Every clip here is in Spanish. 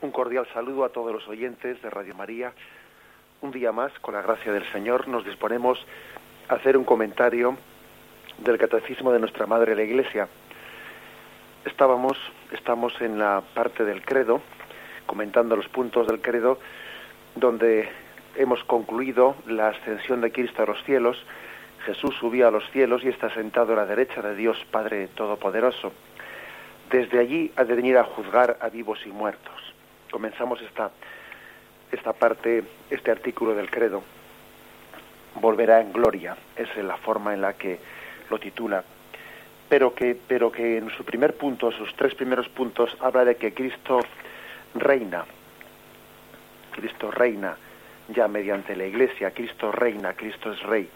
Un cordial saludo a todos los oyentes de Radio María. Un día más, con la gracia del Señor, nos disponemos a hacer un comentario del catecismo de nuestra Madre la Iglesia. Estábamos, estamos en la parte del credo, comentando los puntos del credo, donde hemos concluido la ascensión de Cristo a los cielos. Jesús subió a los cielos y está sentado a la derecha de Dios Padre Todopoderoso. Desde allí ha de venir a juzgar a vivos y muertos comenzamos esta, esta parte, este artículo del credo, volverá en gloria, es la forma en la que lo titula, pero que, pero que en su primer punto, sus tres primeros puntos, habla de que Cristo reina, Cristo reina ya mediante la Iglesia, Cristo reina, Cristo es rey,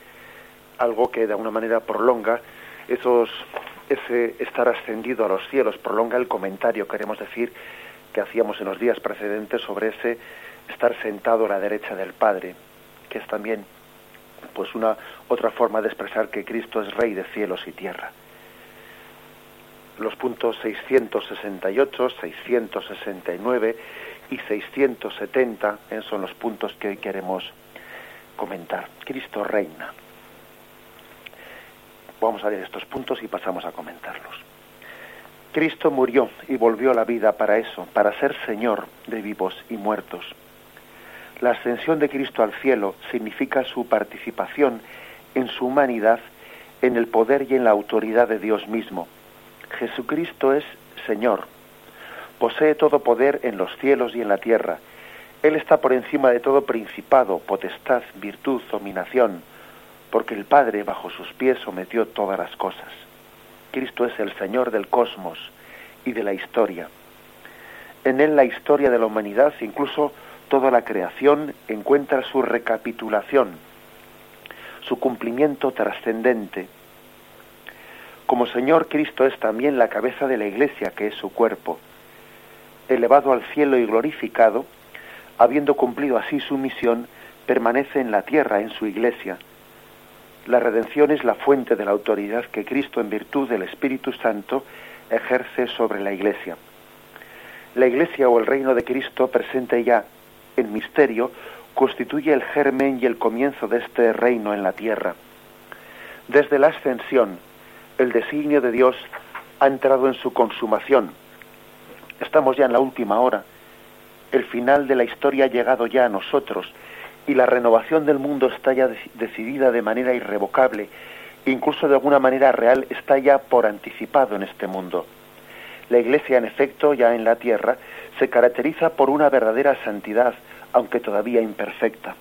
algo que de alguna manera prolonga esos, ese estar ascendido a los cielos, prolonga el comentario, queremos decir, que hacíamos en los días precedentes sobre ese estar sentado a la derecha del Padre, que es también pues una otra forma de expresar que Cristo es rey de cielos y tierra. Los puntos 668, 669 y 670 eh, son los puntos que hoy queremos comentar. Cristo reina. Vamos a ver estos puntos y pasamos a comentarlos. Cristo murió y volvió a la vida para eso, para ser Señor de vivos y muertos. La ascensión de Cristo al cielo significa su participación en su humanidad, en el poder y en la autoridad de Dios mismo. Jesucristo es Señor. Posee todo poder en los cielos y en la tierra. Él está por encima de todo principado, potestad, virtud, dominación, porque el Padre bajo sus pies sometió todas las cosas. Cristo es el Señor del cosmos y de la historia. En Él la historia de la humanidad, incluso toda la creación, encuentra su recapitulación, su cumplimiento trascendente. Como Señor, Cristo es también la cabeza de la Iglesia, que es su cuerpo. Elevado al cielo y glorificado, habiendo cumplido así su misión, permanece en la tierra, en su Iglesia, la redención es la fuente de la autoridad que Cristo, en virtud del Espíritu Santo, ejerce sobre la Iglesia. La Iglesia o el reino de Cristo, presente ya en misterio, constituye el germen y el comienzo de este reino en la tierra. Desde la ascensión, el designio de Dios ha entrado en su consumación. Estamos ya en la última hora. El final de la historia ha llegado ya a nosotros y la renovación del mundo está ya decidida de manera irrevocable, incluso de alguna manera real está ya por anticipado en este mundo. La Iglesia, en efecto, ya en la tierra, se caracteriza por una verdadera santidad, aunque todavía imperfecta.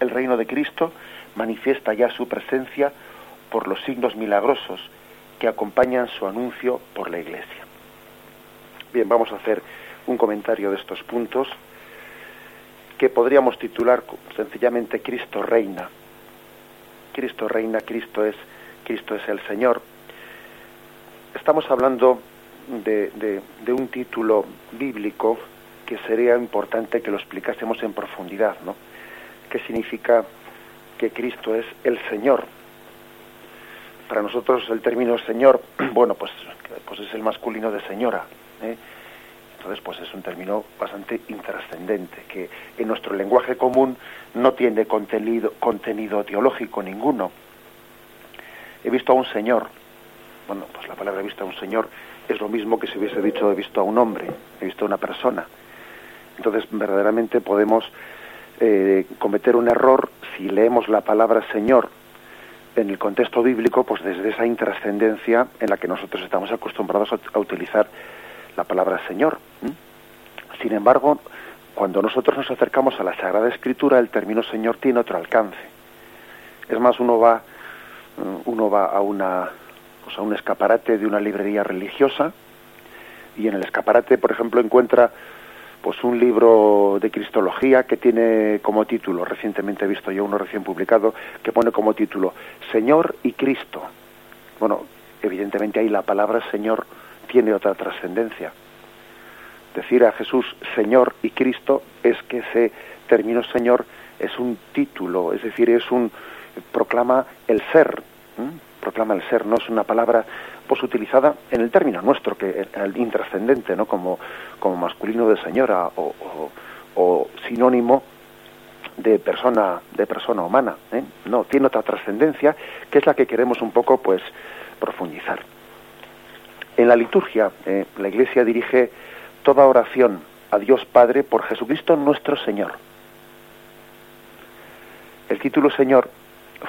El reino de Cristo manifiesta ya su presencia por los signos milagrosos que acompañan su anuncio por la Iglesia. Bien, vamos a hacer un comentario de estos puntos que podríamos titular sencillamente Cristo reina. Cristo reina, Cristo es, Cristo es el Señor. Estamos hablando de, de, un título bíblico que sería importante que lo explicásemos en profundidad, ¿no? ¿Qué significa que Cristo es el Señor? Para nosotros el término Señor, bueno, pues, pues es el masculino de señora. ¿eh? Entonces, pues es un término bastante intrascendente, que en nuestro lenguaje común no tiene contenido, contenido teológico ninguno. He visto a un señor. Bueno, pues la palabra he visto a un señor es lo mismo que si hubiese dicho he visto a un hombre, he visto a una persona. Entonces, verdaderamente podemos eh, cometer un error si leemos la palabra Señor en el contexto bíblico, pues desde esa intrascendencia en la que nosotros estamos acostumbrados a utilizar la palabra Señor. Sin embargo, cuando nosotros nos acercamos a la Sagrada Escritura, el término Señor tiene otro alcance. Es más, uno va, mm, uno va a, una, a un escaparate de una librería religiosa y en el escaparate, por ejemplo, encuentra pues un libro de cristología que tiene como título, recientemente he visto yo uno recién publicado, que pone como título Señor y Cristo. Bueno, evidentemente ahí la palabra Señor tiene otra trascendencia. Decir a Jesús Señor y Cristo es que ese término Señor es un título, es decir, es un proclama el ser, proclama el ser, no es una palabra pues utilizada en el término nuestro, que el intrascendente, ¿no? Como, como masculino de señora o, o, sinónimo de persona de persona humana ¿eh? no tiene otra trascendencia que es la que queremos un poco pues profundizar en la liturgia eh, la iglesia dirige toda oración a Dios Padre por Jesucristo nuestro Señor el título Señor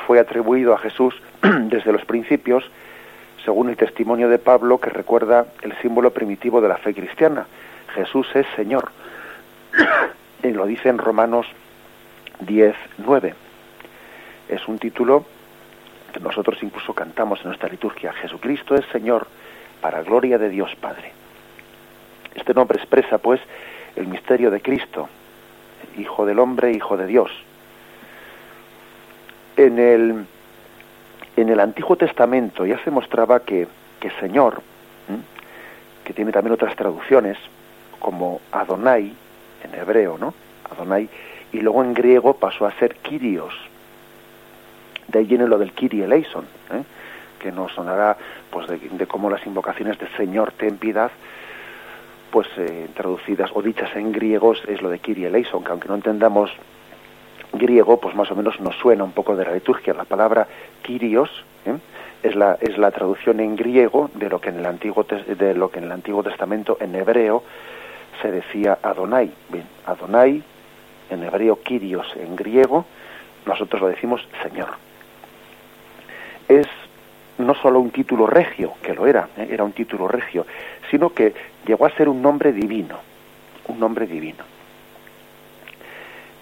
fue atribuido a Jesús desde los principios, según el testimonio de Pablo que recuerda el símbolo primitivo de la fe cristiana. Jesús es Señor. y lo dice en Romanos 10, 9. Es un título que nosotros incluso cantamos en nuestra liturgia. Jesucristo es Señor para gloria de Dios Padre. Este nombre expresa, pues, el misterio de Cristo, Hijo del hombre, Hijo de Dios en el, en el Antiguo Testamento ya se mostraba que, que Señor, que tiene también otras traducciones, como Adonai, en hebreo, ¿no? Adonai, y luego en griego pasó a ser Kyrios. De ahí viene lo del Kyrie eleison, ¿eh? Que nos sonará pues de, cómo las invocaciones de Señor ten piedad, pues eh, traducidas o dichas en griegos es lo de Kyrie eleison, que aunque no entendamos griego, pues más o menos nos suena un poco de la liturgia. La palabra Kyrios ¿eh? es, la, es la traducción en griego de lo que en el Antiguo de lo que en el Antiguo Testamento en hebreo se decía Adonai. Bien, Adonai en hebreo Kyrios en griego, nosotros lo decimos Señor. Es no solo un título regio, que lo era, ¿eh? era un título regio, sino que llegó a ser un nombre divino, un nombre divino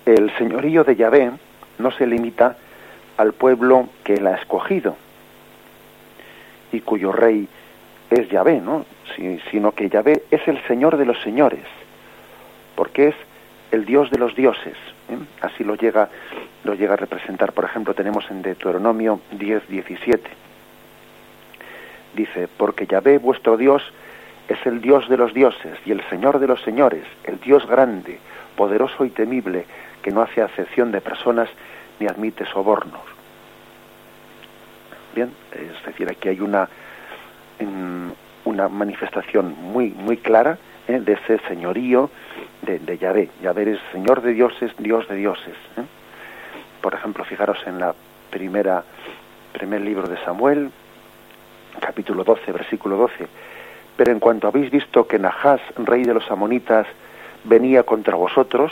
el señorío de Yahvé no se limita al pueblo que él ha escogido y cuyo rey es Yahvé, ¿no? sino que Yahvé es el Señor de los señores, porque es el Dios de los dioses. ¿eh? Así lo llega, lo llega a representar. Por ejemplo, tenemos en Deuteronomio 10, 17. Dice, porque Yahvé vuestro Dios es el Dios de los dioses y el Señor de los señores, el Dios grande, poderoso y temible, que no hace acepción de personas ni admite sobornos. Bien, es decir, aquí hay una, una manifestación muy, muy clara ¿eh? de ese señorío de, de Yahvé. Yahvé es Señor de dioses, Dios de dioses. ¿eh? Por ejemplo, fijaros en la primera, primer libro de Samuel, capítulo 12, versículo 12. Pero en cuanto habéis visto que Nahás, rey de los amonitas, venía contra vosotros,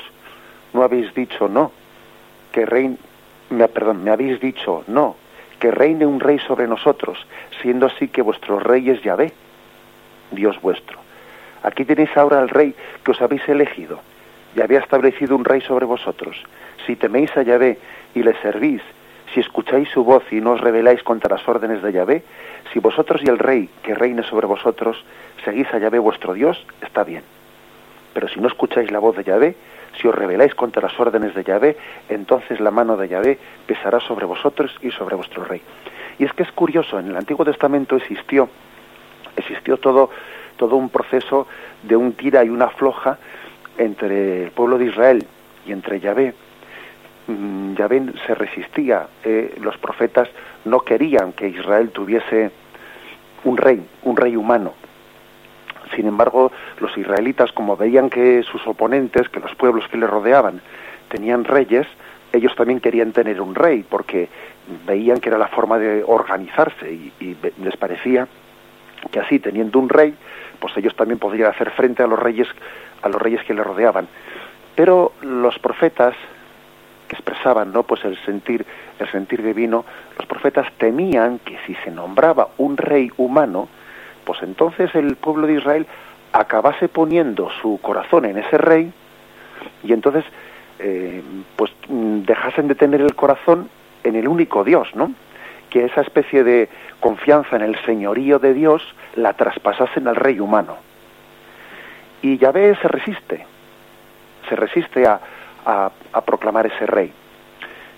no habéis dicho no, que reine, me, perdón, me habéis dicho no, que reine un rey sobre nosotros, siendo así que vuestro rey es Yahvé, Dios vuestro. Aquí tenéis ahora al rey que os habéis elegido, y había establecido un rey sobre vosotros. Si teméis a Yahvé y le servís, si escucháis su voz y no os rebeláis contra las órdenes de Yahvé, si vosotros y el rey que reine sobre vosotros seguís a Yahvé vuestro Dios, está bien. Pero si no escucháis la voz de Yahvé, si os rebeláis contra las órdenes de Yahvé, entonces la mano de Yahvé pesará sobre vosotros y sobre vuestro rey. Y es que es curioso, en el Antiguo Testamento existió, existió todo, todo un proceso de un tira y una floja entre el pueblo de Israel y entre Yahvé. Mm, Yahvé se resistía, eh, los profetas no querían que Israel tuviese un rey, un rey humano, sin embargo, los israelitas, como veían que sus oponentes, que los pueblos que les rodeaban, tenían reyes, ellos también querían tener un rey, porque veían que era la forma de organizarse y, les parecía que así, teniendo un rey, pues ellos también podrían hacer frente a los reyes, a los reyes que les rodeaban. Pero los profetas que expresaban, ¿no? Pues el sentir, el sentir divino, los profetas temían que si se nombraba un rey humano, pues entonces el pueblo de Israel acabase poniendo su corazón en ese rey y entonces eh, pues mm, dejasen de tener el corazón en el único Dios, ¿no? Que esa especie de confianza en el señorío de Dios la traspasasen al rey humano. Y Yahvé se resiste, se resiste a, a proclamar ese rey.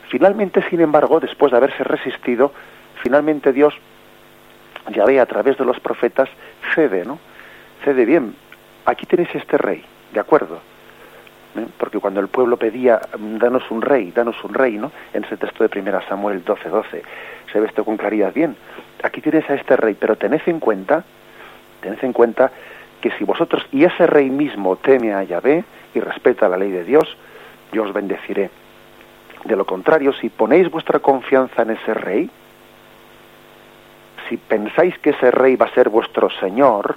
Finalmente, sin embargo, después de haberse resistido, finalmente Dios Yahvé a través de los profetas cede, ¿no? Cede bien. Aquí tenéis este rey, ¿de acuerdo? ¿Eh? Porque cuando el pueblo pedía, danos un rey, danos un rey, ¿no? En ese texto de primera Samuel 12, 12. se ve esto con claridad bien. Aquí tienes a este rey, pero tened en cuenta, tened en cuenta que si vosotros y ese rey mismo teme a Yahvé y respeta la ley de Dios, yo os bendeciré. De lo contrario, si ponéis vuestra confianza en ese rey, si pensáis que ese rey va a ser vuestro señor,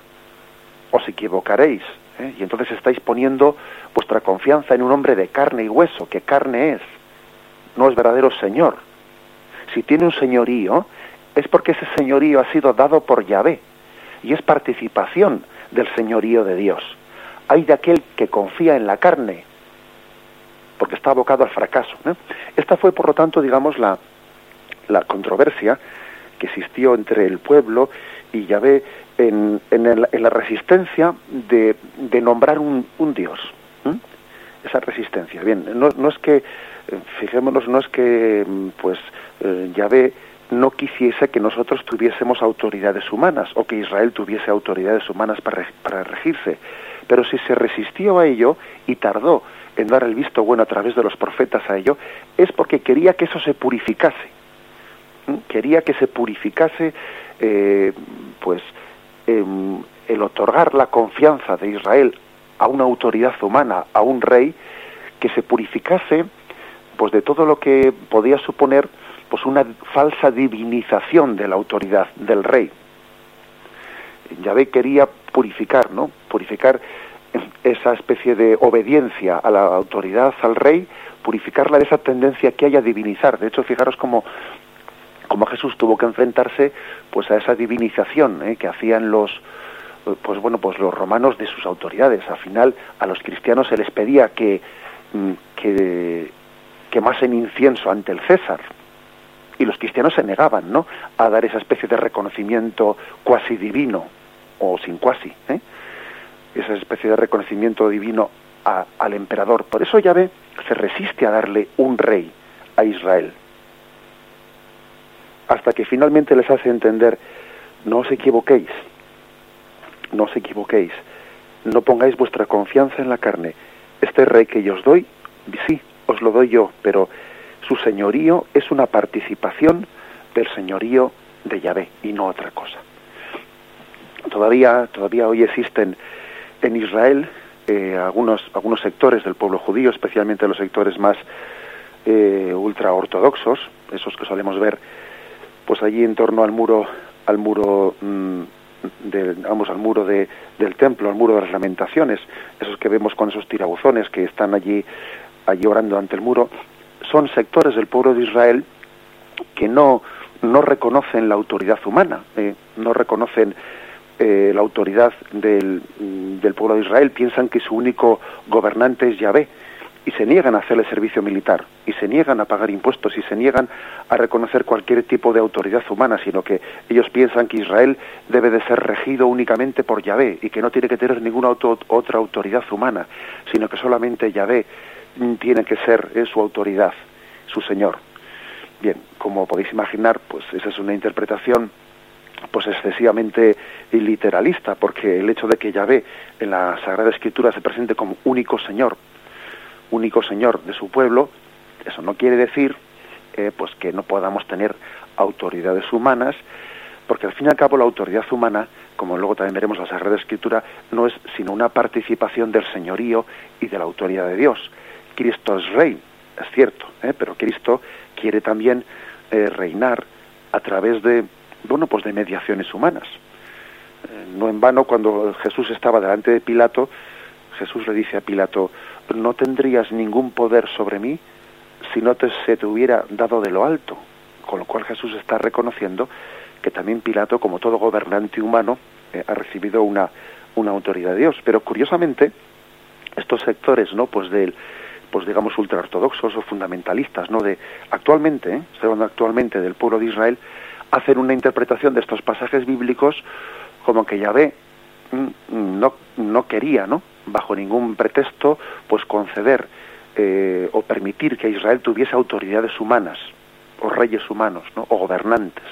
os equivocaréis. ¿eh? Y entonces estáis poniendo vuestra confianza en un hombre de carne y hueso, que carne es, no es verdadero señor. Si tiene un señorío, es porque ese señorío ha sido dado por Yahvé y es participación del señorío de Dios. Hay de aquel que confía en la carne, porque está abocado al fracaso. Esta fue, por lo tanto, digamos, la, la controversia que existió entre el pueblo y Yahvé en, en, la resistencia de, de nombrar un, un Dios. Esa resistencia. Bien, no, no, es que, fijémonos, no es que pues eh, Yahvé no quisiese que nosotros tuviésemos autoridades humanas o que Israel tuviese autoridades humanas para, para regirse, pero si se resistió a ello y tardó en dar el visto bueno a través de los profetas a ello, es porque quería que eso se purificase. Quería que se purificase, eh, pues, em, el otorgar la confianza de Israel a una autoridad humana, a un rey, que se purificase, pues, de todo lo que podía suponer, pues, una falsa divinización de la autoridad del rey. Yahvé quería purificar, ¿no? Purificar esa especie de obediencia a la autoridad, al rey, purificarla de esa tendencia que hay a divinizar. De hecho, fijaros cómo, cómo Jesús tuvo que enfrentarse pues a esa divinización ¿eh? que hacían los pues bueno pues los romanos de sus autoridades. Al final a los cristianos se les pedía que mm, que quemasen incienso ante el César y los cristianos se negaban, ¿no? A dar esa especie de reconocimiento cuasi divino o sin cuasi, ¿eh? Esa especie de reconocimiento divino al emperador. Por eso Yahvé se resiste a darle un rey a Israel. Hasta que finalmente les hace entender, no os equivoquéis, no os equivoquéis, no pongáis vuestra confianza en la carne. Este rey que yo os doy, sí, os lo doy yo, pero su señorío es una participación del señorío de Yahvé y no otra cosa. Todavía, todavía hoy existen en Israel eh, algunos, algunos sectores del pueblo judío, especialmente los sectores más eh, ultraortodoxos, esos que solemos ver pues allí en torno al muro al muro mm, vamos al muro de, del templo, al muro de las lamentaciones, esos que vemos con esos tirabuzones que están allí allí orando ante el muro, son sectores del pueblo de Israel que no no reconocen la autoridad humana, eh, no reconocen eh, la autoridad del, del, pueblo de Israel piensan que su único gobernante es Yahvé y se niegan a hacerle servicio militar y se niegan a pagar impuestos y se niegan a reconocer cualquier tipo de autoridad humana, sino que ellos piensan que Israel debe de ser regido únicamente por Yahvé y que no tiene que tener ninguna otra autoridad humana, sino que solamente Yahvé tiene que ser su autoridad, su Señor. Bien, como podéis imaginar, pues esa es una interpretación pues excesivamente literalista, porque el hecho de que Yahvé en la Sagrada Escritura se presente como único Señor, único Señor de su pueblo, eso no quiere decir eh, pues que no podamos tener autoridades humanas, porque al fin y al cabo la autoridad humana, como luego también veremos la Sagrada Escritura, no es sino una participación del señorío y de la autoridad de Dios. Cristo es rey, es cierto, ¿eh? pero Cristo quiere también eh, reinar a través de bueno, pues de mediaciones humanas. Eh, no en vano, cuando Jesús estaba delante de Pilato, Jesús le dice a Pilato, no tendrías ningún poder sobre mí si no te, se te hubiera dado de lo alto. Con lo cual Jesús está reconociendo que también Pilato, como todo gobernante humano, eh, ha recibido una, una autoridad de Dios. Pero curiosamente, estos sectores, ¿no? Pues del pues digamos ultraortodoxos o fundamentalistas, ¿no? De actualmente, ¿eh? actualmente del pueblo de Israel, hacer una interpretación de estos pasajes bíblicos como que Yahvé mm, no, no quería, ¿no? bajo ningún pretexto, pues conceder eh, o permitir que Israel tuviese autoridades humanas, o reyes humanos, ¿no? o gobernantes,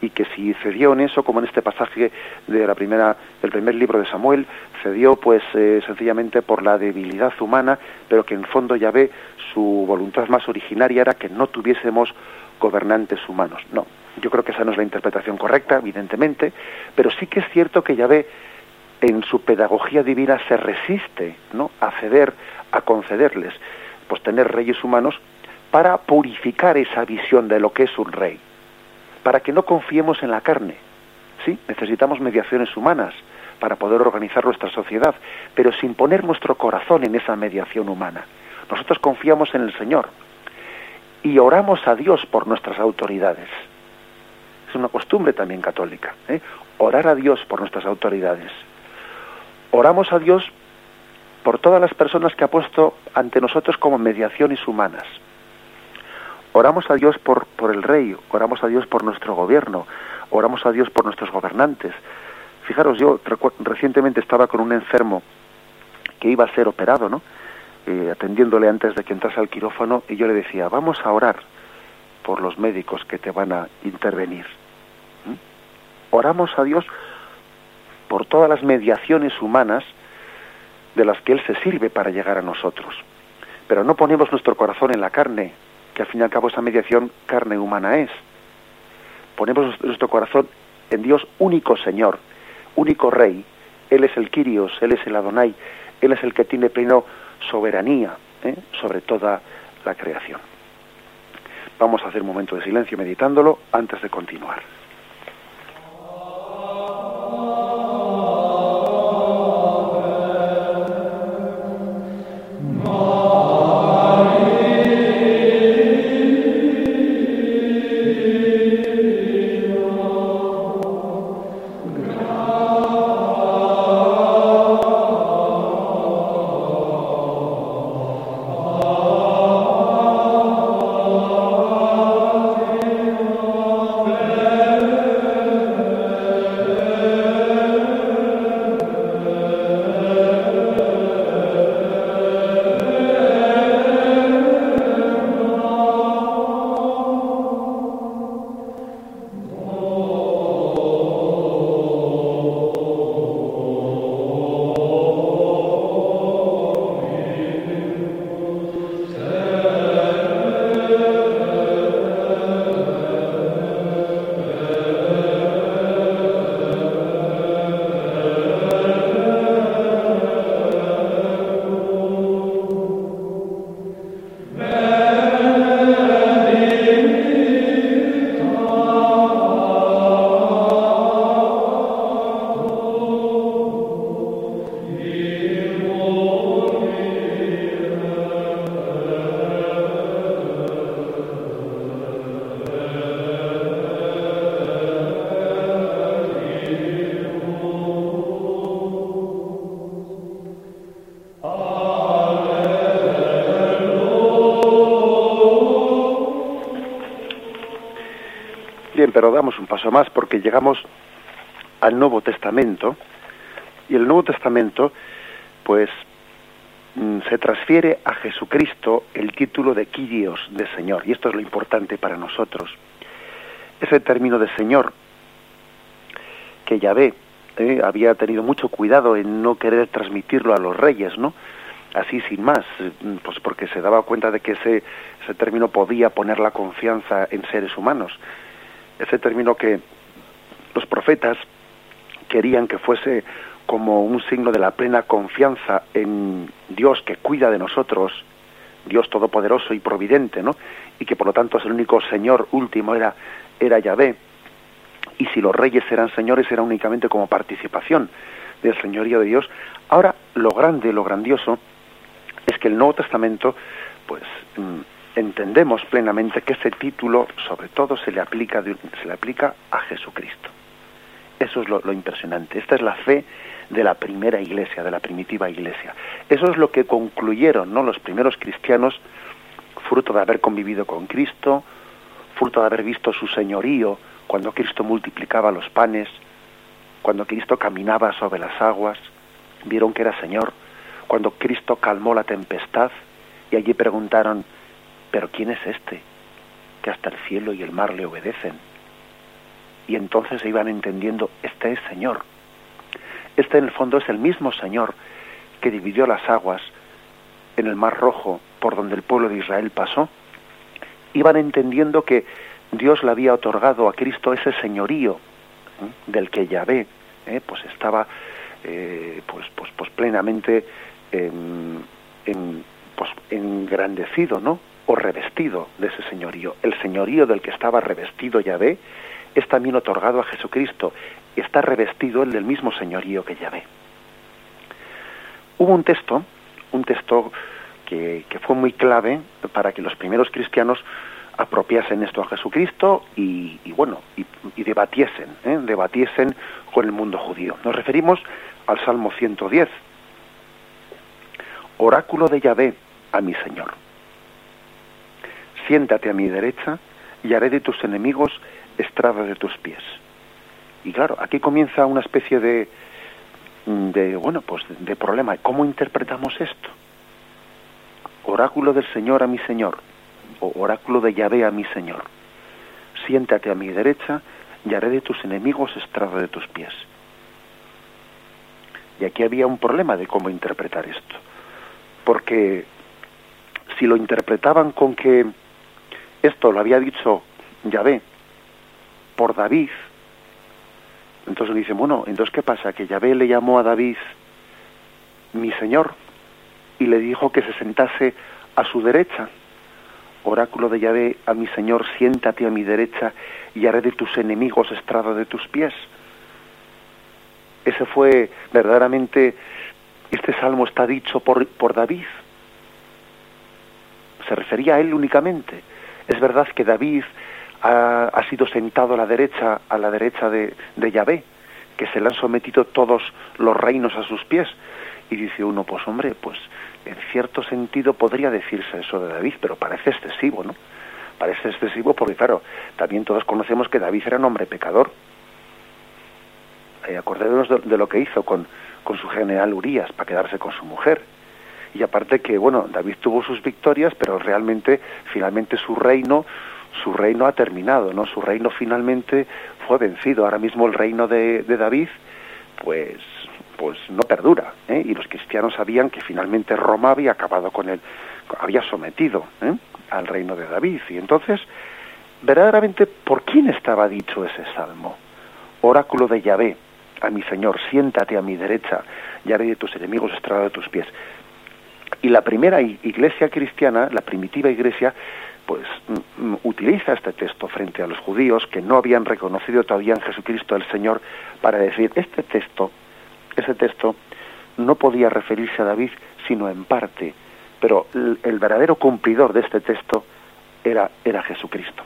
y que si cedió en eso, como en este pasaje de la primera, del primer libro de Samuel, cedió pues eh, sencillamente por la debilidad humana, pero que en fondo Yahvé su voluntad más originaria era que no tuviésemos gobernantes humanos. No, Yo creo que esa no es la interpretación correcta, evidentemente, pero sí que es cierto que Yahvé en su pedagogía divina se resiste ¿no? a ceder, a concederles, pues tener reyes humanos para purificar esa visión de lo que es un rey, para que no confiemos en la carne. Sí, necesitamos mediaciones humanas para poder organizar nuestra sociedad, pero sin poner nuestro corazón en esa mediación humana. Nosotros confiamos en el Señor y oramos a Dios por nuestras autoridades. Es una costumbre también católica, ¿eh? orar a Dios por nuestras autoridades. Oramos a Dios por todas las personas que ha puesto ante nosotros como mediaciones humanas. Oramos a Dios por, por el rey, oramos a Dios por nuestro gobierno, oramos a Dios por nuestros gobernantes. Fijaros, yo recientemente estaba con un enfermo que iba a ser operado, ¿no? Eh, atendiéndole antes de que entrase al quirófano y yo le decía, vamos a orar por los médicos que te van a intervenir. Oramos a Dios por todas las mediaciones humanas de las que Él se sirve para llegar a nosotros. Pero no ponemos nuestro corazón en la carne, que al fin y al cabo esa mediación carne humana es. Ponemos nuestro corazón en Dios único Señor, único Rey. Él es el Kyrios, Él es el Adonai, Él es el que tiene pleno soberanía ¿eh? sobre toda la creación. Vamos a hacer un momento de silencio meditándolo antes de continuar. Pero paso más porque llegamos al Nuevo Testamento y el Nuevo Testamento pues mm, se transfiere a Jesucristo el título de Kyrios, de Señor, y esto es lo importante para nosotros. Ese término de Señor que Yahvé eh, había tenido mucho cuidado en no querer transmitirlo a los reyes, ¿no? Así sin más, mm, pues porque se daba cuenta de que ese, ese término podía poner la confianza en seres humanos ese término que los profetas querían que fuese como un signo de la plena confianza en Dios que cuida de nosotros, Dios todopoderoso y providente, ¿no? Y que por lo tanto es el único Señor último era era Yahvé. Y si los reyes eran señores era únicamente como participación del señorío de Dios. Ahora lo grande, lo grandioso es que el Nuevo Testamento pues mm, entendemos plenamente que ese título sobre todo se le aplica, se le aplica a Jesucristo. Eso es lo, impresionante. Esta es la fe de la primera iglesia, de la primitiva iglesia. Eso es lo que concluyeron ¿no? los primeros cristianos, fruto de haber convivido con Cristo, fruto de haber visto su señorío cuando Cristo multiplicaba los panes, cuando Cristo caminaba sobre las aguas, vieron que era Señor, cuando Cristo calmó la tempestad y allí preguntaron, pero ¿quién es este? Que hasta el cielo y el mar le obedecen. Y entonces se iban entendiendo, este es Señor. Este en el fondo es el mismo Señor que dividió las aguas en el mar rojo por donde el pueblo de Israel pasó. Iban entendiendo que Dios le había otorgado a Cristo ese señorío del que Yahvé ¿eh? pues estaba eh, pues, pues, pues plenamente en, pues, engrandecido, ¿no? O revestido de ese señorío. El señorío del que estaba revestido Yahvé es también otorgado a Jesucristo. Está revestido el del mismo señorío que Yahvé. Hubo un texto, un texto que, fue muy clave para que los primeros cristianos apropiasen esto a Jesucristo y, bueno, y, debatiesen, ¿eh? debatiesen con el mundo judío. Nos referimos al Salmo 110. Oráculo de Yahvé a mi Señor. Siéntate a mi derecha y haré de tus enemigos estrada de tus pies. Y claro, aquí comienza una especie de, de bueno, pues de problema. ¿Cómo interpretamos esto? Oráculo del Señor a mi Señor oráculo de Yahvé a mi Señor. Siéntate a mi derecha y haré de tus enemigos estrado de tus pies. Y aquí había un problema de cómo interpretar esto. Porque si lo interpretaban con que esto lo había dicho Yahvé por David, entonces dicen, bueno, entonces ¿qué pasa? Que Yahvé le llamó a David mi Señor y le dijo que se sentase a su derecha oráculo de Yahvé, a mi Señor, siéntate a mi derecha y haré de tus enemigos estrado de tus pies. Ese fue verdaderamente, este salmo está dicho por, por David. Se refería a él únicamente. Es verdad que David ha, sido sentado a la derecha, a la derecha de, de Yahvé, que se le han sometido todos los reinos a sus pies. Y dice uno, pues hombre, pues en cierto sentido podría decirse eso de David, pero parece excesivo, ¿no? Parece excesivo porque, claro, también todos conocemos que David era un hombre pecador. Eh, acordémonos de, lo que hizo con, con su general Urias para quedarse con su mujer. Y aparte que, bueno, David tuvo sus victorias, pero realmente, finalmente su reino, su reino ha terminado, ¿no? Su reino finalmente fue vencido. Ahora mismo el reino de, David, pues pues no perdura. ¿eh? Y los cristianos sabían que finalmente Roma había acabado con él, había sometido ¿eh? al reino de David. Y entonces, verdaderamente, ¿por quién estaba dicho ese salmo? Oráculo de Yahvé, a mi Señor, siéntate a mi derecha y haré de tus enemigos estrado de tus pies. Y la primera iglesia cristiana, la primitiva iglesia, pues mm, mm, utiliza este texto frente a los judíos que no habían reconocido todavía en Jesucristo el Señor para decir, este texto ese texto no podía referirse a David sino en parte, pero el, verdadero cumplidor de este texto era, era Jesucristo.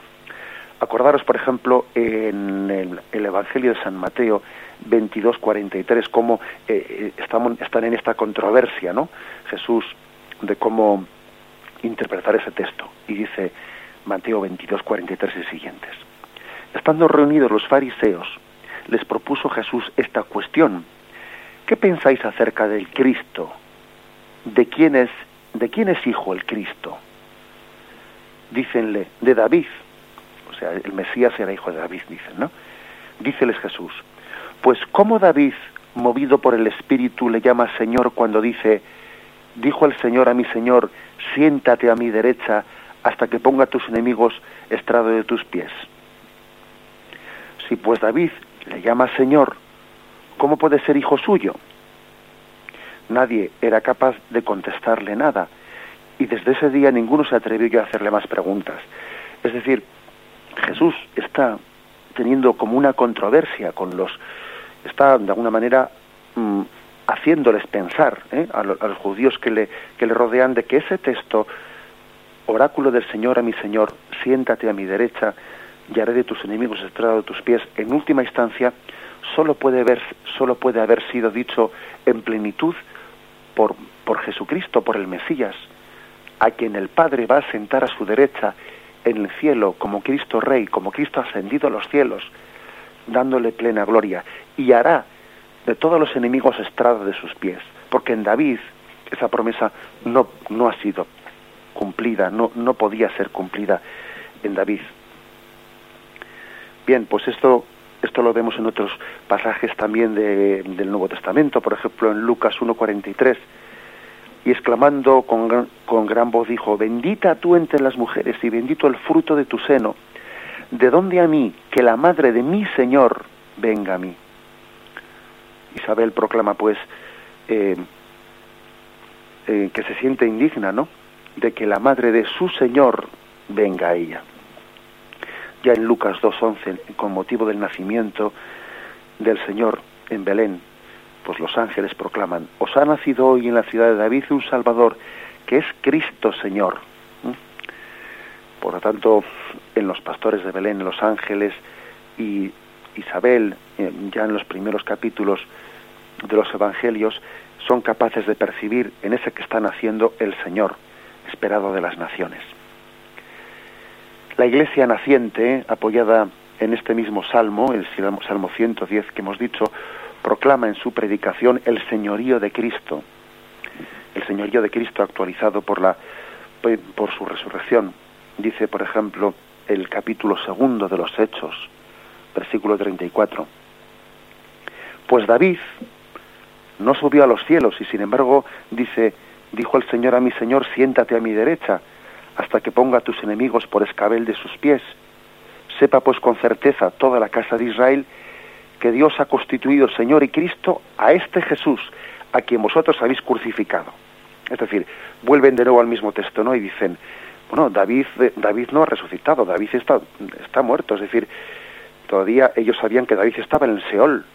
Acordaros, por ejemplo, en el, Evangelio de San Mateo 22:43, cómo eh, eh, están en esta controversia, ¿no? Jesús, de cómo interpretar ese texto. Y dice Mateo 22:43 y siguientes. Estando reunidos los fariseos, les propuso Jesús esta cuestión ¿Qué pensáis acerca del Cristo? ¿De quién es, de quién es hijo el Cristo? Dícenle, de David. Sea, el Mesías era hijo de David, dicen, ¿no? Díceles Jesús, pues ¿cómo David, movido por el Espíritu, le llama Señor cuando dice, dijo el Señor a mi Señor, siéntate a mi derecha hasta que ponga a tus enemigos estrado de tus pies? Si pues David le llama Señor, ¿cómo puede ser hijo suyo? Nadie era capaz de contestarle nada y desde ese día ninguno se atrevió a hacerle más preguntas. Es decir, Jesús está teniendo como una controversia con los, está de alguna manera mm, haciéndoles pensar ¿eh? a, los judíos que le, que le rodean de que ese texto, oráculo del Señor a mi Señor, siéntate a mi derecha y haré de tus enemigos estrado de tus pies, en última instancia, solo puede haber, solo puede haber sido dicho en plenitud por, por Jesucristo, por el Mesías, a quien el Padre va a sentar a su derecha en el cielo como Cristo Rey, como Cristo ascendido a los cielos, dándole plena gloria, y hará de todos los enemigos estrado de sus pies, porque en David esa promesa no, no ha sido cumplida, no, no podía ser cumplida en David. Bien, pues esto esto lo vemos en otros pasajes también del Nuevo Testamento, por ejemplo en Lucas 1.43, y exclamando con, con gran voz dijo, bendita tú entre las mujeres y bendito el fruto de tu seno. ¿de dónde a mí que la madre de mi Señor venga a mí? Isabel proclama pues eh, eh, que se siente indigna, ¿no? De que la madre de su Señor venga a ella. Ya en Lucas 2.11, con motivo del nacimiento del Señor en Belén, pues los ángeles proclaman, os ha nacido hoy en la ciudad de David un Salvador, que es Cristo Señor. Por lo tanto, en los pastores de Belén, en los ángeles y Isabel, eh, ya en los primeros capítulos de los evangelios, son capaces de percibir en ese que está naciendo el Señor, esperado de las naciones. La iglesia naciente, apoyada en este mismo salmo, el Salmo 110 que hemos dicho, proclama en su predicación el señorío de Cristo, el señorío de Cristo actualizado por, la, por su resurrección. Dice, por ejemplo, el capítulo segundo de los Hechos, versículo 34. Pues David no subió a los cielos y sin embargo dice, dijo el Señor a mi Señor, siéntate a mi derecha hasta que ponga a tus enemigos por escabel de sus pies. Sepa pues con certeza toda la casa de Israel que Dios ha constituido Señor y Cristo a este Jesús, a quien vosotros habéis crucificado. Es decir, vuelven de nuevo al mismo texto, ¿no? Y dicen, bueno, David, eh, David no ha resucitado, David está, está muerto, es decir, todavía ellos sabían que David estaba en el Seol,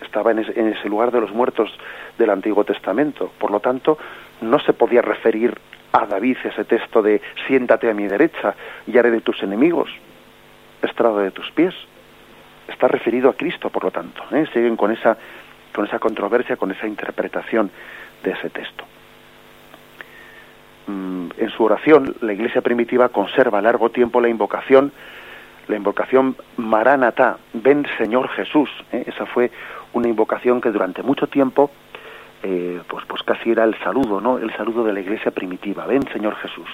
estaba en en ese lugar de los muertos del Antiguo Testamento, por lo tanto, no se podía referir a David ese texto de siéntate a mi derecha y haré de tus enemigos estrado de tus pies está referido a Cristo, por lo tanto. ¿eh? Siguen con esa, con esa controversia, con esa interpretación de ese texto. Mm, en su oración, la Iglesia primitiva conserva largo tiempo la invocación, la invocación Maranatá, ven Señor Jesús. ¿eh? Esa fue una invocación que durante mucho tiempo, eh, pues, pues casi era el saludo, ¿no? El saludo de la Iglesia primitiva, ven Señor Jesús.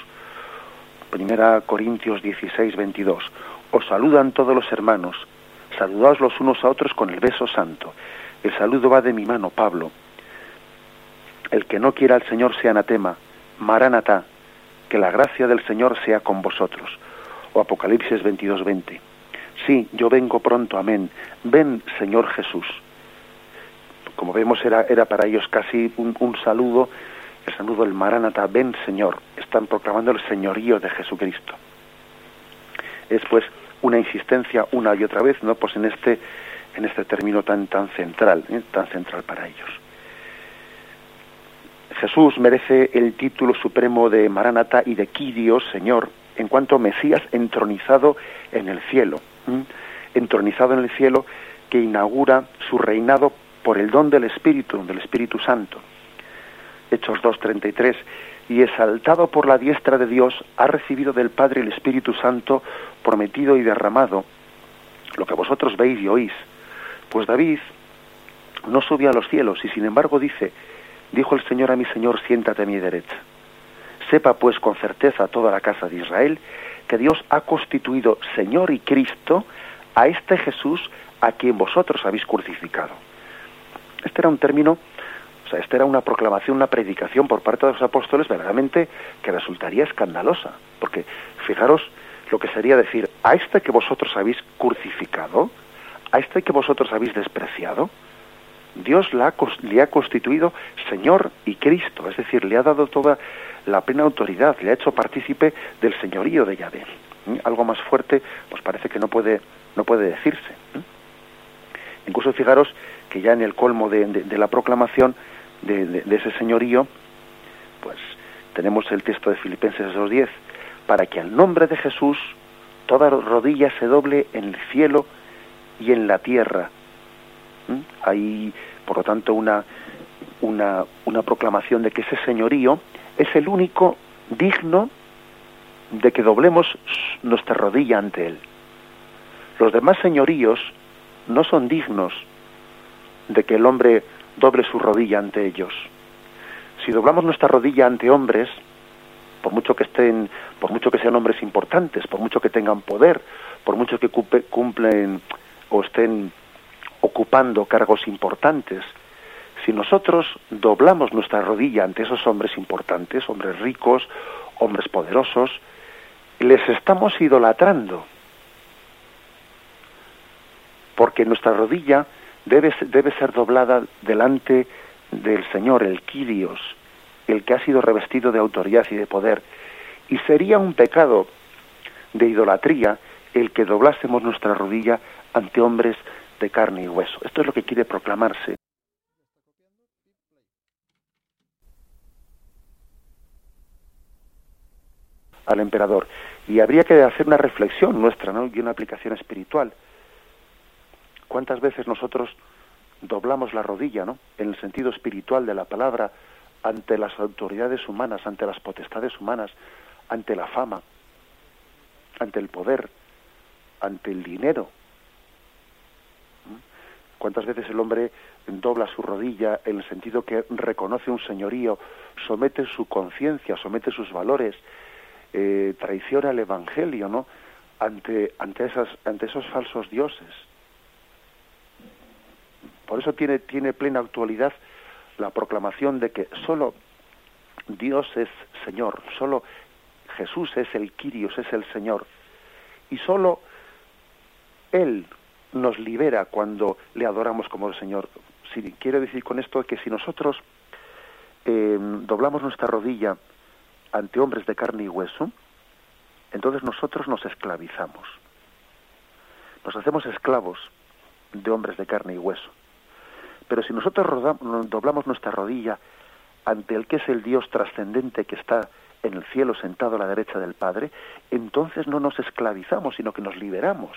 Primera Corintios 16, 22. Os saludan todos los hermanos Saludaos los unos a otros con el beso santo. El saludo va de mi mano, Pablo. El que no quiera al Señor sea anatema. Maranatá, que la gracia del Señor sea con vosotros. O Apocalipsis 22:20. Sí, yo vengo pronto, amén. Ven, Señor Jesús. Como vemos, era, era para ellos casi un, saludo, el saludo del Maranatá, ven, Señor. Están proclamando el señorío de Jesucristo. Es pues una insistencia una y otra vez, ¿no? Pues en este en este término tan tan central, ¿eh? tan central para ellos. Jesús merece el título supremo de Maranata y de Kyrios, Señor, en cuanto Mesías entronizado en el cielo, entronizado en el cielo que inaugura su reinado por el don del Espíritu, del Espíritu Santo. Hechos 2.33, y exaltado por la diestra de Dios, ha recibido del Padre el Espíritu Santo prometido y derramado, lo que vosotros veis y oís. Pues David no subió a los cielos y sin embargo dice, dijo el Señor a mi Señor, siéntate a mi derecha. Sepa pues con certeza toda la casa de Israel que Dios ha constituido Señor y Cristo a este Jesús a quien vosotros habéis crucificado. Este era un término esta era una proclamación, una predicación por parte de los apóstoles verdaderamente que resultaría escandalosa, porque fijaros lo que sería decir, a este que vosotros habéis crucificado, a este que vosotros habéis despreciado, Dios la, le ha constituido Señor y Cristo, es decir, le ha dado toda la plena autoridad, le ha hecho partícipe del señorío de Yahvé. ¿Mm? Algo más fuerte, pues parece que no puede, no puede decirse. ¿Mm? Incluso fijaros que ya en el colmo de la proclamación de, ese señorío, pues tenemos el texto de Filipenses 2.10, para que al nombre de Jesús toda rodilla se doble en el cielo y en la tierra. ¿Mm? Hay, por lo tanto, una, una, una proclamación de que ese señorío es el único digno de que doblemos nuestra rodilla ante él. Los demás señoríos no son dignos de que el hombre doble su rodilla ante ellos. Si doblamos nuestra rodilla ante hombres, por mucho que estén, por mucho que sean hombres importantes, por mucho que tengan poder, por mucho que cumplen o estén ocupando cargos importantes, si nosotros doblamos nuestra rodilla ante esos hombres importantes, hombres ricos, hombres poderosos, les estamos idolatrando. porque nuestra rodilla debe, debe ser doblada delante del Señor, el Kyrios, el que ha sido revestido de autoridad y de poder. Y sería un pecado de idolatría el que doblásemos nuestra rodilla ante hombres de carne y hueso. Esto es lo que quiere proclamarse. al emperador. Y habría que hacer una reflexión nuestra ¿no? y una aplicación espiritual. ¿Cuántas veces nosotros doblamos la rodilla, ¿no? en el sentido espiritual de la palabra, ante las autoridades humanas, ante las potestades humanas, ante la fama, ante el poder, ante el dinero? ¿Cuántas veces el hombre dobla su rodilla en el sentido que reconoce un señorío, somete su conciencia, somete sus valores, eh, traiciona el Evangelio, ¿no? Ante, ante, esas, ante esos falsos dioses. Por eso tiene, tiene plena actualidad la proclamación de que solo Dios es Señor, solo Jesús es el Quirios, es el Señor. Y solo Él nos libera cuando le adoramos como el Señor. Si, quiere decir con esto que si nosotros eh, doblamos nuestra rodilla ante hombres de carne y hueso, entonces nosotros nos esclavizamos. Nos hacemos esclavos de hombres de carne y hueso. Pero si nosotros doblamos nuestra rodilla ante el que es el Dios trascendente que está en el cielo sentado a la derecha del Padre, entonces no nos esclavizamos, sino que nos liberamos.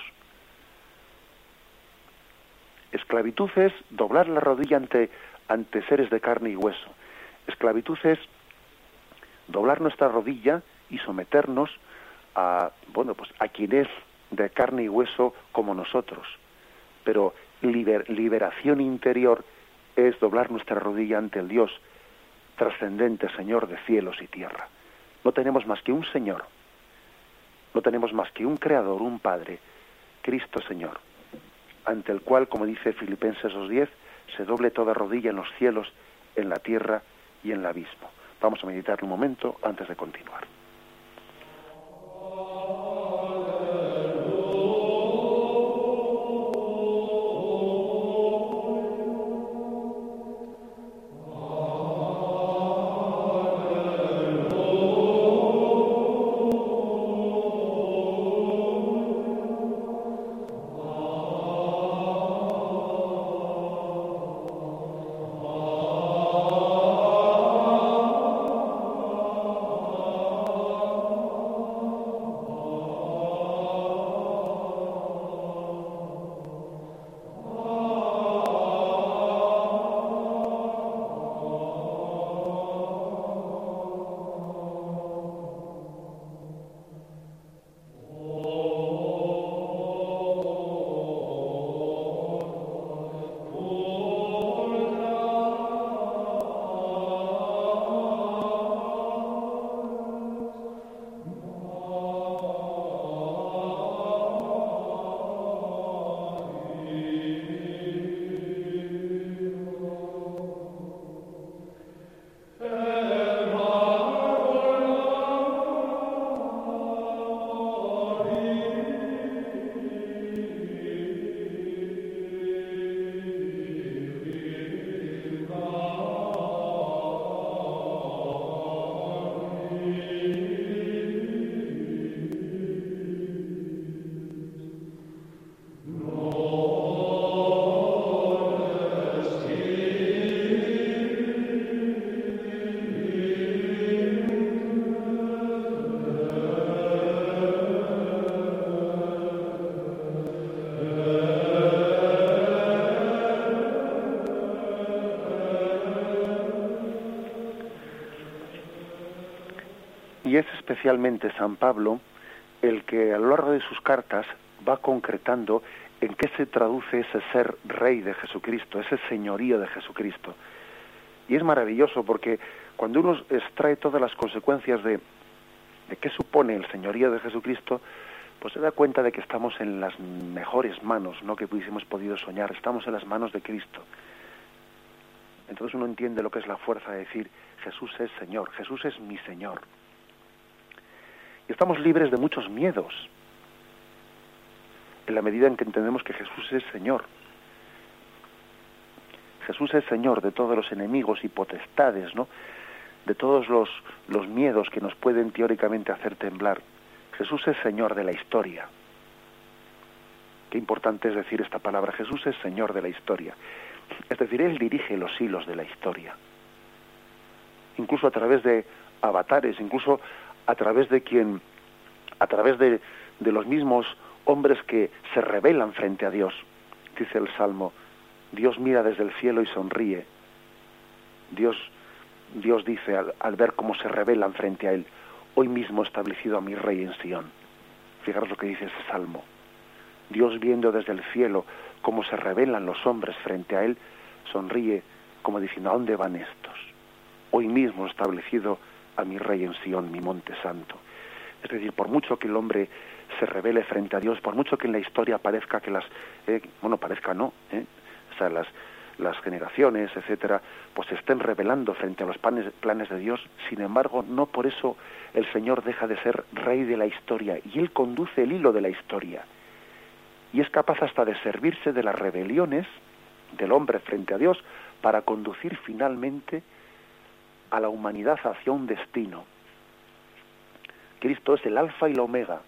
Esclavitud es doblar la rodilla ante, ante seres de carne y hueso. Esclavitud es doblar nuestra rodilla y someternos a, bueno, pues a quien es de carne y hueso como nosotros. Pero liberación interior es doblar nuestra rodilla ante el Dios trascendente, Señor de cielos y tierra. No tenemos más que un Señor. No tenemos más que un Creador, un Padre, Cristo Señor ante el cual, como dice Filipenses 2.10, se doble toda rodilla en los cielos, en la tierra y en el abismo. Vamos a meditar un momento antes de continuar. Especialmente San Pablo el que a lo largo de sus cartas va concretando en qué se traduce ese ser rey de Jesucristo, ese señorío de Jesucristo. Y es maravilloso porque cuando uno extrae todas las consecuencias de, de qué supone el señorío de Jesucristo, pues se da cuenta de que estamos en las mejores manos, no que hubiésemos podido soñar, estamos en las manos de Cristo. Entonces uno entiende lo que es la fuerza de decir, Jesús es Señor, Jesús es mi Señor. Y estamos libres de muchos miedos. en la medida en que entendemos que Jesús es Señor. Jesús es Señor de todos los enemigos y potestades, ¿no? De todos los, los miedos que nos pueden teóricamente hacer temblar. Jesús es Señor de la historia. Qué importante es decir esta palabra. Jesús es Señor de la historia. Es decir, Él dirige los hilos de la historia. Incluso a través de avatares, incluso a través de quien, a través de, de los mismos hombres que se rebelan frente a Dios. Dice el Salmo, Dios mira desde el cielo y sonríe. Dios, Dios dice al, ver cómo se rebelan frente a Él, hoy mismo he establecido a mi rey en Sión. Fijaros lo que dice ese Salmo. Dios viendo desde el cielo cómo se rebelan los hombres frente a Él, sonríe como diciendo, ¿a dónde van estos? Hoy mismo he establecido a mi rey en Sión, mi monte santo. Es decir, por mucho que el hombre se revele frente a Dios, por mucho que en la historia parezca que las, eh, bueno, parezca no, eh, o sea, las, las generaciones, etcétera, pues se estén revelando frente a los planes, planes de Dios, sin embargo, no por eso el Señor deja de ser rey de la historia y Él conduce el hilo de la historia. Y es capaz hasta de servirse de las rebeliones del hombre frente a Dios para conducir finalmente a la humanidad hacia un destino. Cristo es el alfa y la omega,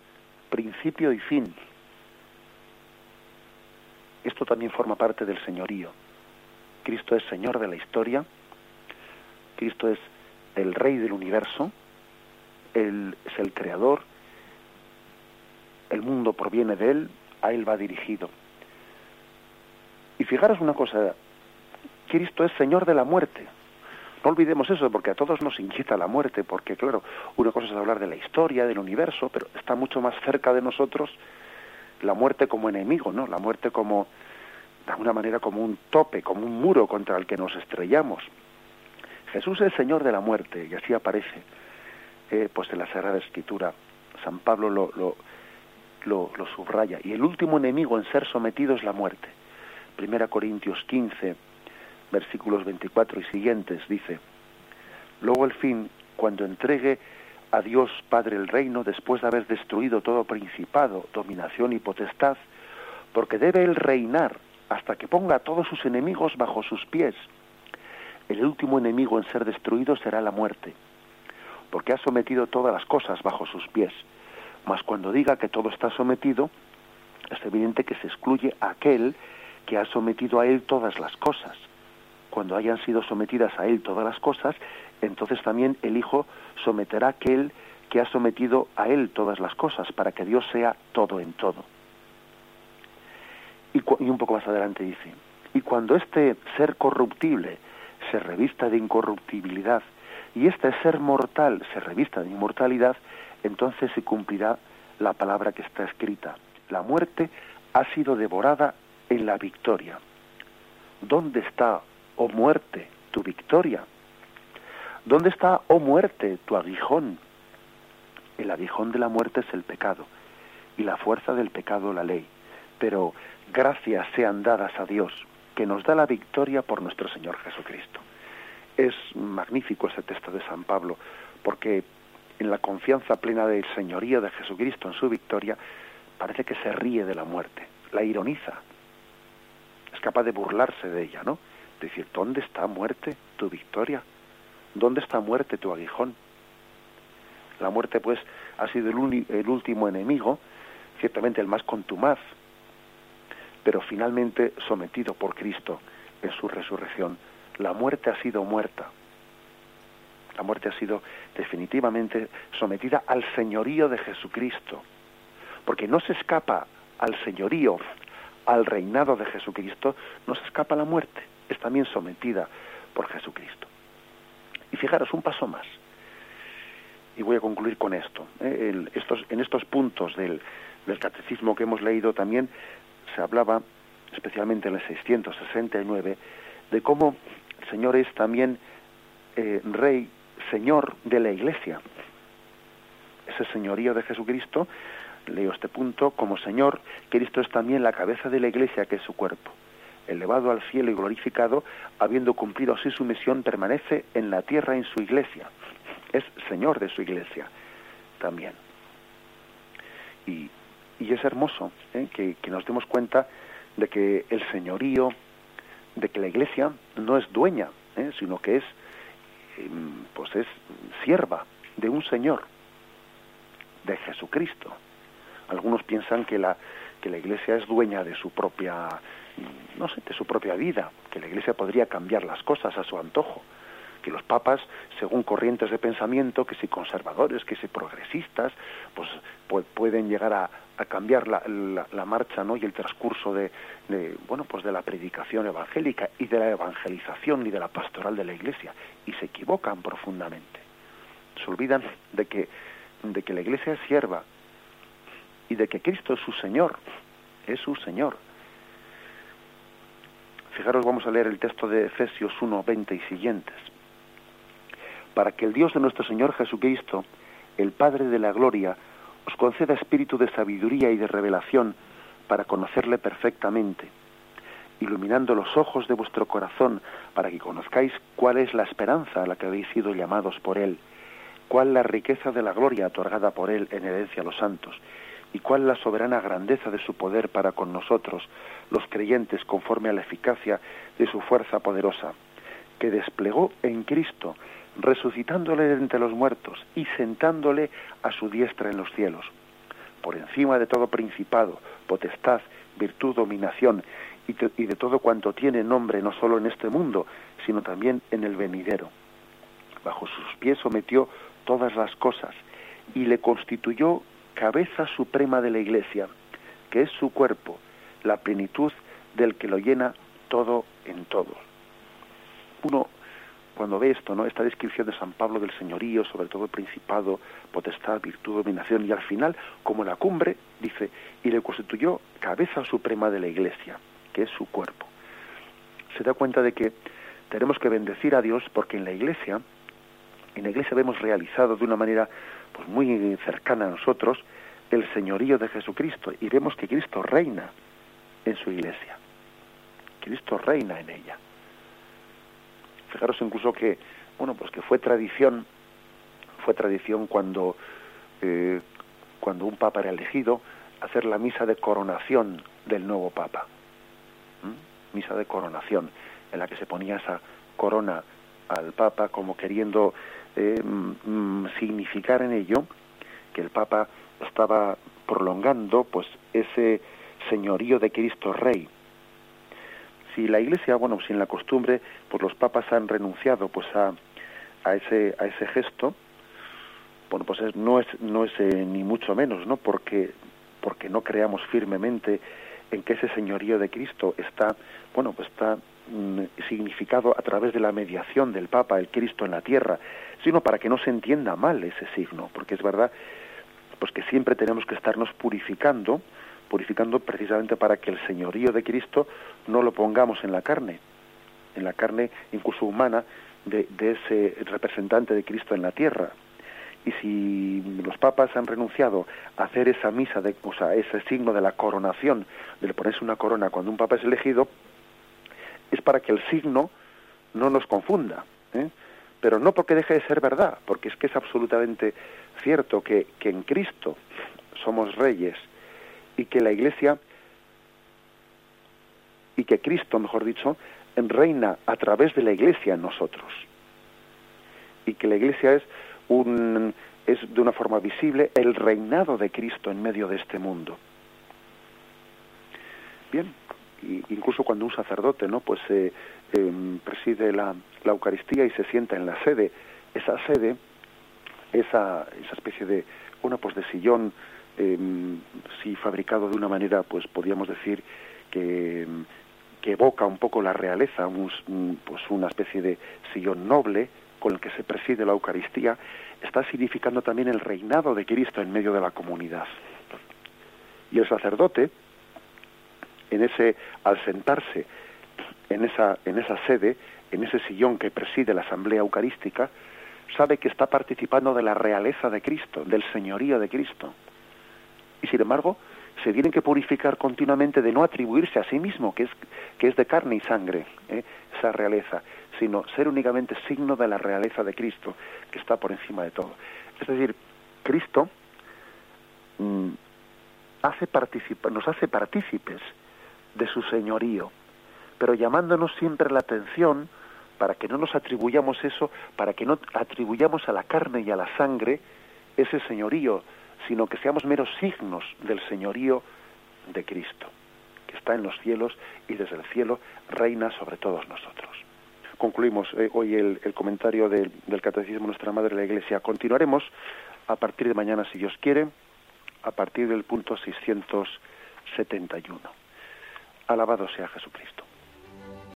principio y fin. Esto también forma parte del señorío. Cristo es Señor de la historia, Cristo es el Rey del universo, Él es el Creador, el mundo proviene de Él, a Él va dirigido. Y fijaros una cosa, Cristo es Señor de la muerte. No olvidemos eso, porque a todos nos inquieta la muerte, porque claro, una cosa es hablar de la historia, del universo, pero está mucho más cerca de nosotros la muerte como enemigo, ¿no? La muerte como, de alguna manera, como un tope, como un muro contra el que nos estrellamos. Jesús es el Señor de la muerte, y así aparece, eh, pues en la Sagrada Escritura. San Pablo lo, lo, lo, lo subraya. Y el último enemigo en ser sometido es la muerte. Primera Corintios 15, versículos 24 y siguientes, dice, Luego el fin, cuando entregue a Dios Padre el reino, después de haber destruido todo principado, dominación y potestad, porque debe él reinar hasta que ponga a todos sus enemigos bajo sus pies. El último enemigo en ser destruido será la muerte, porque ha sometido todas las cosas bajo sus pies. Mas cuando diga que todo está sometido, es evidente que se excluye aquel que ha sometido a él todas las cosas cuando hayan sido sometidas a él todas las cosas, entonces también el Hijo someterá a aquel que ha sometido a él todas las cosas, para que Dios sea todo en todo. Y, un poco más adelante dice, y cuando este ser corruptible se revista de incorruptibilidad y este ser mortal se revista de inmortalidad, entonces se cumplirá la palabra que está escrita. La muerte ha sido devorada en la victoria. ¿Dónde está, oh muerte, tu victoria? ¿Dónde está, oh muerte, tu aguijón? El aguijón de la muerte es el pecado y la fuerza del pecado la ley. Pero gracias sean dadas a Dios, que nos da la victoria por nuestro Señor Jesucristo. Es magnífico ese texto de San Pablo, porque en la confianza plena del señorío de Jesucristo en su victoria, parece que se ríe de la muerte, la ironiza, es capaz de burlarse de ella, ¿no? Decir, ¿dónde está muerte tu victoria? ¿Dónde está muerte tu aguijón? La muerte, pues, ha sido el, el último enemigo, ciertamente el más contumaz, pero finalmente sometido por Cristo en su resurrección. La muerte ha sido muerta. La muerte ha sido definitivamente sometida al señorío de Jesucristo, porque no se escapa al señorío, al reinado de Jesucristo, no se escapa la muerte es también sometida por Jesucristo. Y fijaros, un paso más. Y voy a concluir con esto. ¿eh? estos, en estos puntos del, catecismo que hemos leído también se hablaba, especialmente en el 669, de cómo el Señor es también eh, Rey, Señor de la Iglesia. Ese señorío de Jesucristo, leo este punto, como Señor, Cristo es también la cabeza de la Iglesia, que es su cuerpo elevado al cielo y glorificado, habiendo cumplido así su misión, permanece en la tierra en su iglesia. Es Señor de su iglesia también. Y y es hermoso ¿eh? que, nos demos cuenta de que el señorío, de que la Iglesia no es dueña, ¿eh? sino que es, em, pues es sierva de un Señor, de Jesucristo. Algunos piensan que la, que la Iglesia es dueña de su propia, no sé, de su propia vida, que la Iglesia podría cambiar las cosas a su antojo que los papas, según corrientes de pensamiento, que si conservadores, que si progresistas, pues, pueden llegar a, cambiar la, marcha ¿no? y el transcurso de, bueno, pues de la predicación evangélica y de la evangelización y de la pastoral de la Iglesia, y se equivocan profundamente. Se olvidan de que, de que la Iglesia es sierva y de que Cristo es su Señor, es su Señor. Fijaros, vamos a leer el texto de Efesios 1, 20 y siguientes para que el Dios de nuestro Señor Jesucristo, el Padre de la Gloria, os conceda espíritu de sabiduría y de revelación para conocerle perfectamente, iluminando los ojos de vuestro corazón para que conozcáis cuál es la esperanza a la que habéis sido llamados por Él, cuál la riqueza de la gloria otorgada por Él en herencia a los santos, y cuál la soberana grandeza de su poder para con nosotros, los creyentes, conforme a la eficacia de su fuerza poderosa, que desplegó en Cristo, resucitándole de entre los muertos y sentándole a su diestra en los cielos, por encima de todo principado, potestad, virtud, dominación y, de todo cuanto tiene nombre no solo en este mundo, sino también en el venidero. Bajo sus pies sometió todas las cosas y le constituyó cabeza suprema de la Iglesia, que es su cuerpo, la plenitud del que lo llena todo en todo. Uno cuando ve esto, ¿no? Esta descripción de San Pablo del señorío, sobre todo principado, potestad, virtud, dominación, y al final, como la cumbre, dice, y le constituyó cabeza suprema de la iglesia, que es su cuerpo. Se da cuenta de que tenemos que bendecir a Dios porque en la iglesia, en la iglesia vemos realizado de una manera pues muy cercana a nosotros el señorío de Jesucristo y vemos que Cristo reina en su iglesia. Cristo reina en ella. Fijaros incluso que, bueno, pues que fue tradición, fue tradición cuando, eh, cuando un papa era elegido, hacer la misa de coronación del nuevo papa. Misa de coronación, en la que se ponía esa corona al papa como queriendo eh, significar en ello que el papa estaba prolongando pues ese señorío de Cristo Rey si la Iglesia, bueno, si en la costumbre, pues los papas han renunciado pues a, a ese a ese gesto, bueno, pues no es no es eh, ni mucho menos, ¿no? Porque porque no creamos firmemente en que ese señorío de Cristo está, bueno, pues está mm, significado a través de la mediación del Papa, el Cristo en la tierra, sino para que no se entienda mal ese signo, porque es verdad pues que siempre tenemos que estarnos purificando purificando precisamente para que el señorío de Cristo no lo pongamos en la carne, en la carne incluso humana de, ese representante de Cristo en la tierra. Y si los papas han renunciado a hacer esa misa, de, o sea, ese signo de la coronación, de ponerse una corona cuando un papa es elegido, es para que el signo no nos confunda. ¿eh? Pero no porque deje de ser verdad, porque es que es absolutamente cierto que, que en Cristo somos reyes, y que la Iglesia y que Cristo, mejor dicho, reina a través de la Iglesia en nosotros. Y que la Iglesia es un es de una forma visible el reinado de Cristo en medio de este mundo. Bien, incluso cuando un sacerdote, ¿no? Pues eh, em, preside la, la, Eucaristía y se sienta en la sede, esa sede, esa, esa especie de, una pues de sillón eh, sí fabricado de una manera, pues podríamos decir que, que evoca un poco la realeza, pues una especie de sillón noble con el que se preside la Eucaristía, está significando también el reinado de Cristo en medio de la comunidad. Y el sacerdote, en ese, al sentarse en esa, en esa sede, en ese sillón que preside la asamblea eucarística, sabe que está participando de la realeza de Cristo, del señorío de Cristo y sin embargo se tienen que purificar continuamente de no atribuirse a sí mismo, que es, que es de carne y sangre, ¿eh? esa realeza, sino ser únicamente signo de la realeza de Cristo, que está por encima de todo. Es decir, Cristo mm, hace nos hace partícipes de su señorío, pero llamándonos siempre la atención para que no nos atribuyamos eso, para que no atribuyamos a la carne y a la sangre ese señorío, sino que seamos meros signos del señorío de Cristo, que está en los cielos y desde el cielo reina sobre todos nosotros. Concluimos eh, hoy el, comentario del Catecismo de Nuestra Madre la Iglesia. Continuaremos a partir de mañana, si Dios quiere, a partir del punto 671. Alabado sea Jesucristo.